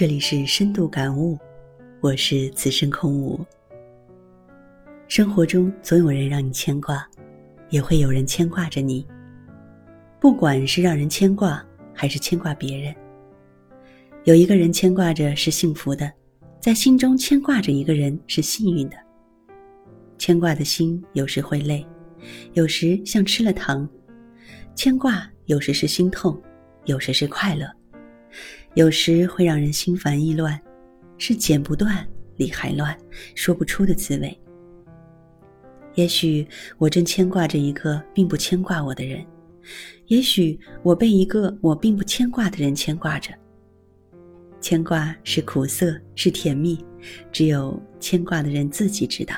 这里是深度感悟，我是此生空无。生活中总有人让你牵挂，也会有人牵挂着你。不管是让人牵挂，还是牵挂别人，有一个人牵挂着是幸福的，在心中牵挂着一个人是幸运的。牵挂的心有时会累，有时像吃了糖。牵挂有时是心痛，有时是快乐。有时会让人心烦意乱，是剪不断理还乱，说不出的滋味。也许我正牵挂着一个并不牵挂我的人，也许我被一个我并不牵挂的人牵挂着。牵挂是苦涩，是甜蜜，只有牵挂的人自己知道。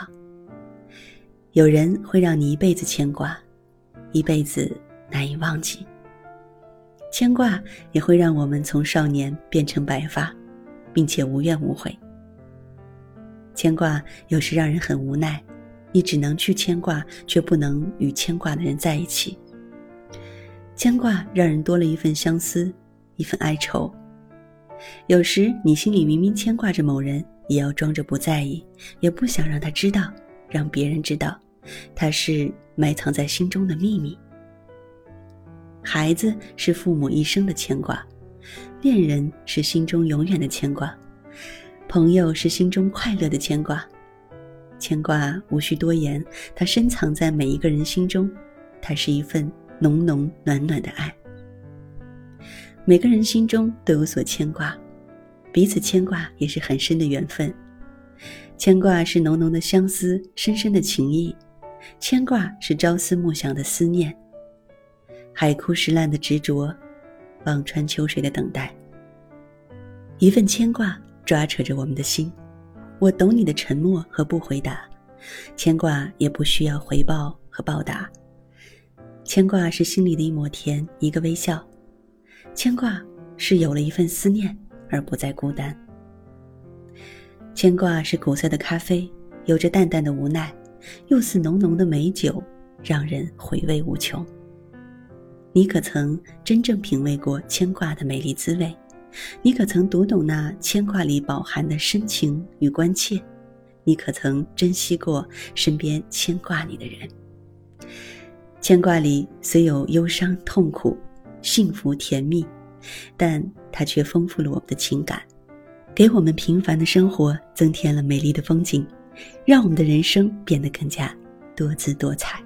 有人会让你一辈子牵挂，一辈子难以忘记。牵挂也会让我们从少年变成白发，并且无怨无悔。牵挂有时让人很无奈，你只能去牵挂，却不能与牵挂的人在一起。牵挂让人多了一份相思，一份哀愁。有时你心里明明牵挂着某人，也要装着不在意，也不想让他知道，让别人知道，他是埋藏在心中的秘密。孩子是父母一生的牵挂，恋人是心中永远的牵挂，朋友是心中快乐的牵挂。牵挂无需多言，它深藏在每一个人心中，它是一份浓浓暖暖的爱。每个人心中都有所牵挂，彼此牵挂也是很深的缘分。牵挂是浓浓的相思，深深的情谊；牵挂是朝思暮想的思念。海枯石烂的执着，望穿秋水的等待。一份牵挂抓扯着我们的心，我懂你的沉默和不回答。牵挂也不需要回报和报答，牵挂是心里的一抹甜，一个微笑。牵挂是有了一份思念而不再孤单。牵挂是苦涩的咖啡，有着淡淡的无奈，又似浓浓的美酒，让人回味无穷。你可曾真正品味过牵挂的美丽滋味？你可曾读懂那牵挂里饱含的深情与关切？你可曾珍惜过身边牵挂你的人？牵挂里虽有忧伤、痛苦、幸福、甜蜜，但它却丰富了我们的情感，给我们平凡的生活增添了美丽的风景，让我们的人生变得更加多姿多彩。